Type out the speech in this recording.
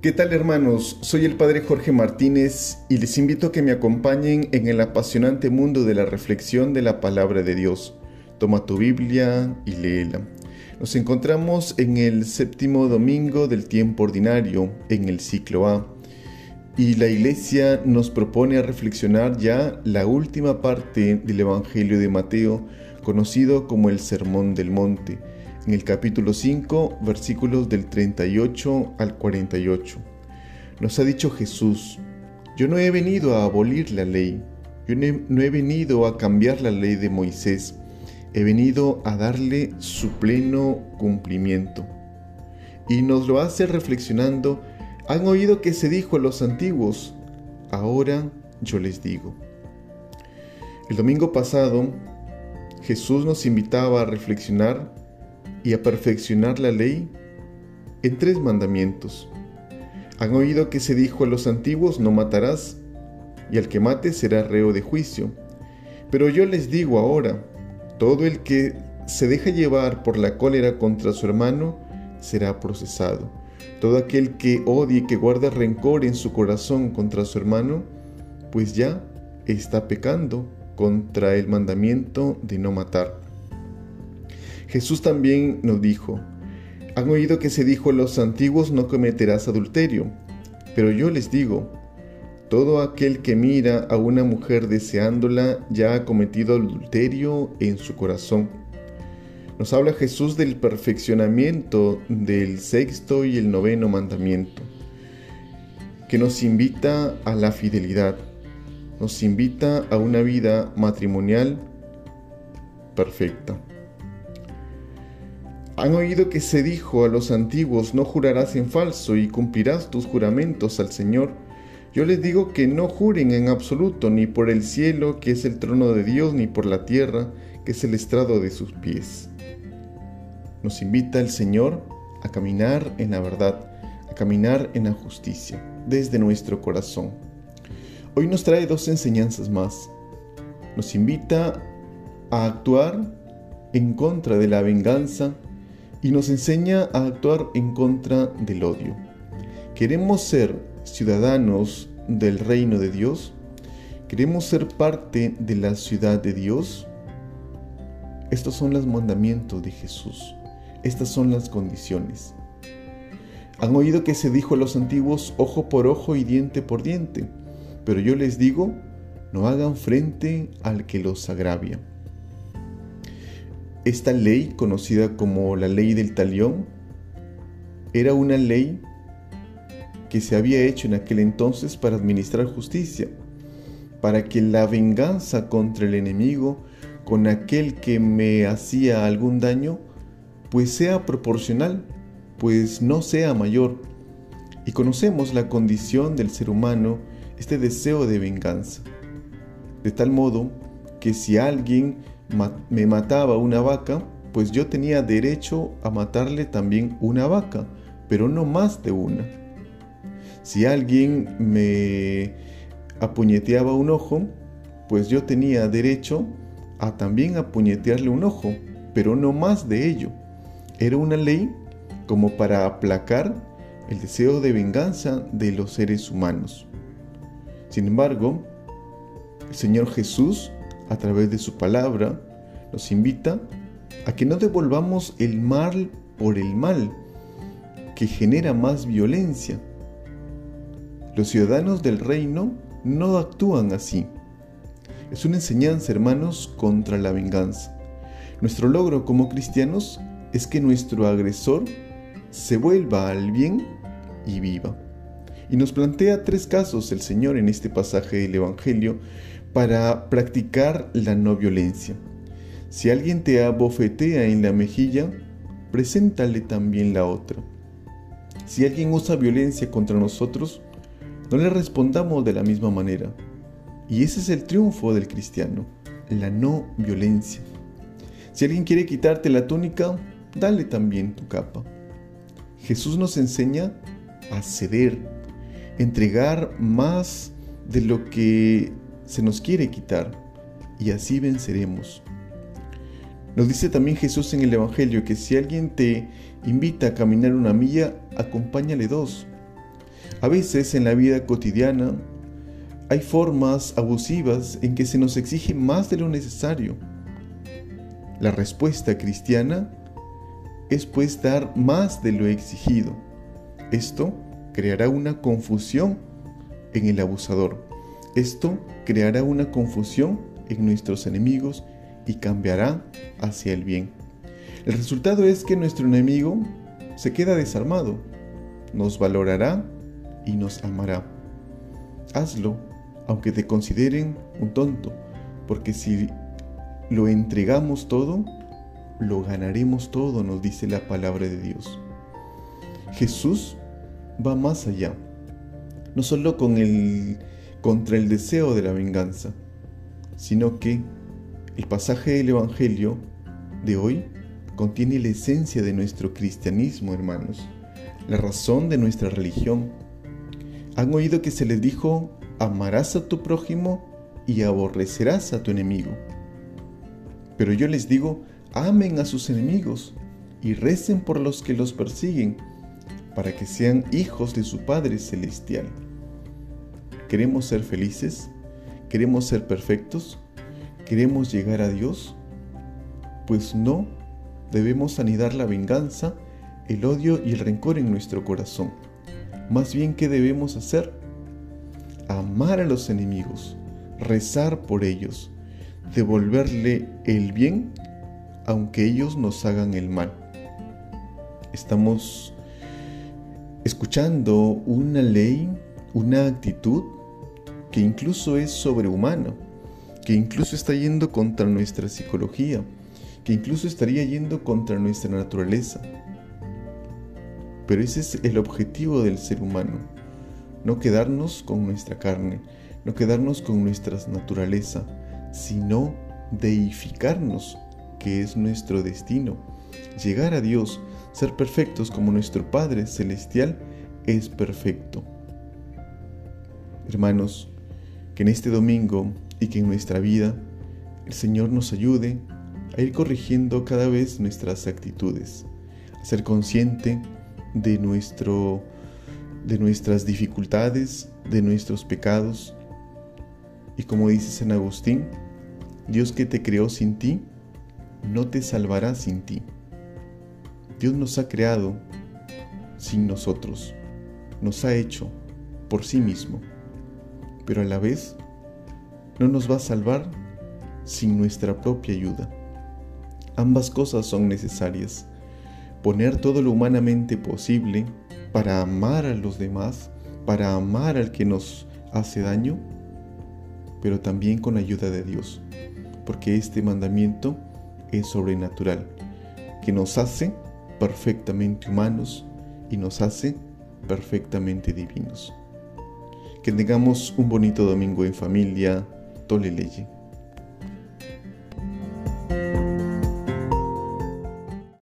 ¿Qué tal hermanos? Soy el Padre Jorge Martínez y les invito a que me acompañen en el apasionante mundo de la reflexión de la palabra de Dios. Toma tu Biblia y léela. Nos encontramos en el séptimo domingo del tiempo ordinario, en el ciclo A, y la Iglesia nos propone a reflexionar ya la última parte del Evangelio de Mateo, conocido como el Sermón del Monte en el capítulo 5, versículos del 38 al 48. Nos ha dicho Jesús, yo no he venido a abolir la ley, yo no he venido a cambiar la ley de Moisés, he venido a darle su pleno cumplimiento. Y nos lo hace reflexionando, han oído que se dijo a los antiguos, ahora yo les digo. El domingo pasado, Jesús nos invitaba a reflexionar y a perfeccionar la ley en tres mandamientos. Han oído que se dijo a los antiguos, no matarás, y al que mate será reo de juicio. Pero yo les digo ahora, todo el que se deja llevar por la cólera contra su hermano será procesado. Todo aquel que odie que guarda rencor en su corazón contra su hermano, pues ya está pecando contra el mandamiento de no matar. Jesús también nos dijo, han oído que se dijo a los antiguos no cometerás adulterio, pero yo les digo, todo aquel que mira a una mujer deseándola ya ha cometido adulterio en su corazón. Nos habla Jesús del perfeccionamiento del sexto y el noveno mandamiento, que nos invita a la fidelidad, nos invita a una vida matrimonial perfecta. Han oído que se dijo a los antiguos, no jurarás en falso y cumplirás tus juramentos al Señor. Yo les digo que no juren en absoluto, ni por el cielo, que es el trono de Dios, ni por la tierra, que es el estrado de sus pies. Nos invita el Señor a caminar en la verdad, a caminar en la justicia, desde nuestro corazón. Hoy nos trae dos enseñanzas más. Nos invita a actuar en contra de la venganza y nos enseña a actuar en contra del odio. ¿Queremos ser ciudadanos del reino de Dios? ¿Queremos ser parte de la ciudad de Dios? Estos son los mandamientos de Jesús. Estas son las condiciones. Han oído que se dijo a los antiguos ojo por ojo y diente por diente, pero yo les digo, no hagan frente al que los agravia. Esta ley, conocida como la ley del talión, era una ley que se había hecho en aquel entonces para administrar justicia, para que la venganza contra el enemigo, con aquel que me hacía algún daño, pues sea proporcional, pues no sea mayor. Y conocemos la condición del ser humano, este deseo de venganza. De tal modo que si alguien me mataba una vaca, pues yo tenía derecho a matarle también una vaca, pero no más de una. Si alguien me apuñeteaba un ojo, pues yo tenía derecho a también apuñetearle un ojo, pero no más de ello. Era una ley como para aplacar el deseo de venganza de los seres humanos. Sin embargo, el Señor Jesús a través de su palabra, nos invita a que no devolvamos el mal por el mal, que genera más violencia. Los ciudadanos del reino no actúan así. Es una enseñanza, hermanos, contra la venganza. Nuestro logro como cristianos es que nuestro agresor se vuelva al bien y viva. Y nos plantea tres casos el Señor en este pasaje del Evangelio para practicar la no violencia. Si alguien te abofetea en la mejilla, preséntale también la otra. Si alguien usa violencia contra nosotros, no le respondamos de la misma manera. Y ese es el triunfo del cristiano, la no violencia. Si alguien quiere quitarte la túnica, dale también tu capa. Jesús nos enseña a ceder, entregar más de lo que se nos quiere quitar y así venceremos. Nos dice también Jesús en el Evangelio que si alguien te invita a caminar una milla, acompáñale dos. A veces en la vida cotidiana hay formas abusivas en que se nos exige más de lo necesario. La respuesta cristiana es pues dar más de lo exigido. Esto creará una confusión en el abusador. Esto creará una confusión en nuestros enemigos y cambiará hacia el bien. El resultado es que nuestro enemigo se queda desarmado, nos valorará y nos amará. Hazlo aunque te consideren un tonto, porque si lo entregamos todo, lo ganaremos todo, nos dice la palabra de Dios. Jesús va más allá, no solo con el, contra el deseo de la venganza, sino que el pasaje del Evangelio de hoy contiene la esencia de nuestro cristianismo, hermanos, la razón de nuestra religión. Han oído que se les dijo amarás a tu prójimo y aborrecerás a tu enemigo. Pero yo les digo, amen a sus enemigos y recen por los que los persiguen, para que sean hijos de su Padre Celestial. ¿Queremos ser felices? ¿Queremos ser perfectos? ¿Queremos llegar a Dios? Pues no, debemos anidar la venganza, el odio y el rencor en nuestro corazón. Más bien, ¿qué debemos hacer? amar a los enemigos, rezar por ellos, devolverle el bien aunque ellos nos hagan el mal. Estamos escuchando una ley, una actitud que incluso es sobrehumana, que incluso está yendo contra nuestra psicología, que incluso estaría yendo contra nuestra naturaleza. Pero ese es el objetivo del ser humano, no quedarnos con nuestra carne, no quedarnos con nuestra naturaleza, sino deificarnos, que es nuestro destino. Llegar a Dios, ser perfectos como nuestro Padre Celestial es perfecto. Hermanos, que en este domingo y que en nuestra vida el Señor nos ayude a ir corrigiendo cada vez nuestras actitudes, a ser consciente de nuestro de nuestras dificultades, de nuestros pecados. Y como dice San Agustín, Dios que te creó sin ti, no te salvará sin ti. Dios nos ha creado sin nosotros, nos ha hecho por sí mismo, pero a la vez no nos va a salvar sin nuestra propia ayuda. Ambas cosas son necesarias. Poner todo lo humanamente posible para amar a los demás, para amar al que nos hace daño, pero también con ayuda de Dios, porque este mandamiento es sobrenatural, que nos hace perfectamente humanos y nos hace perfectamente divinos. Que tengamos un bonito domingo en familia, Tole Leye.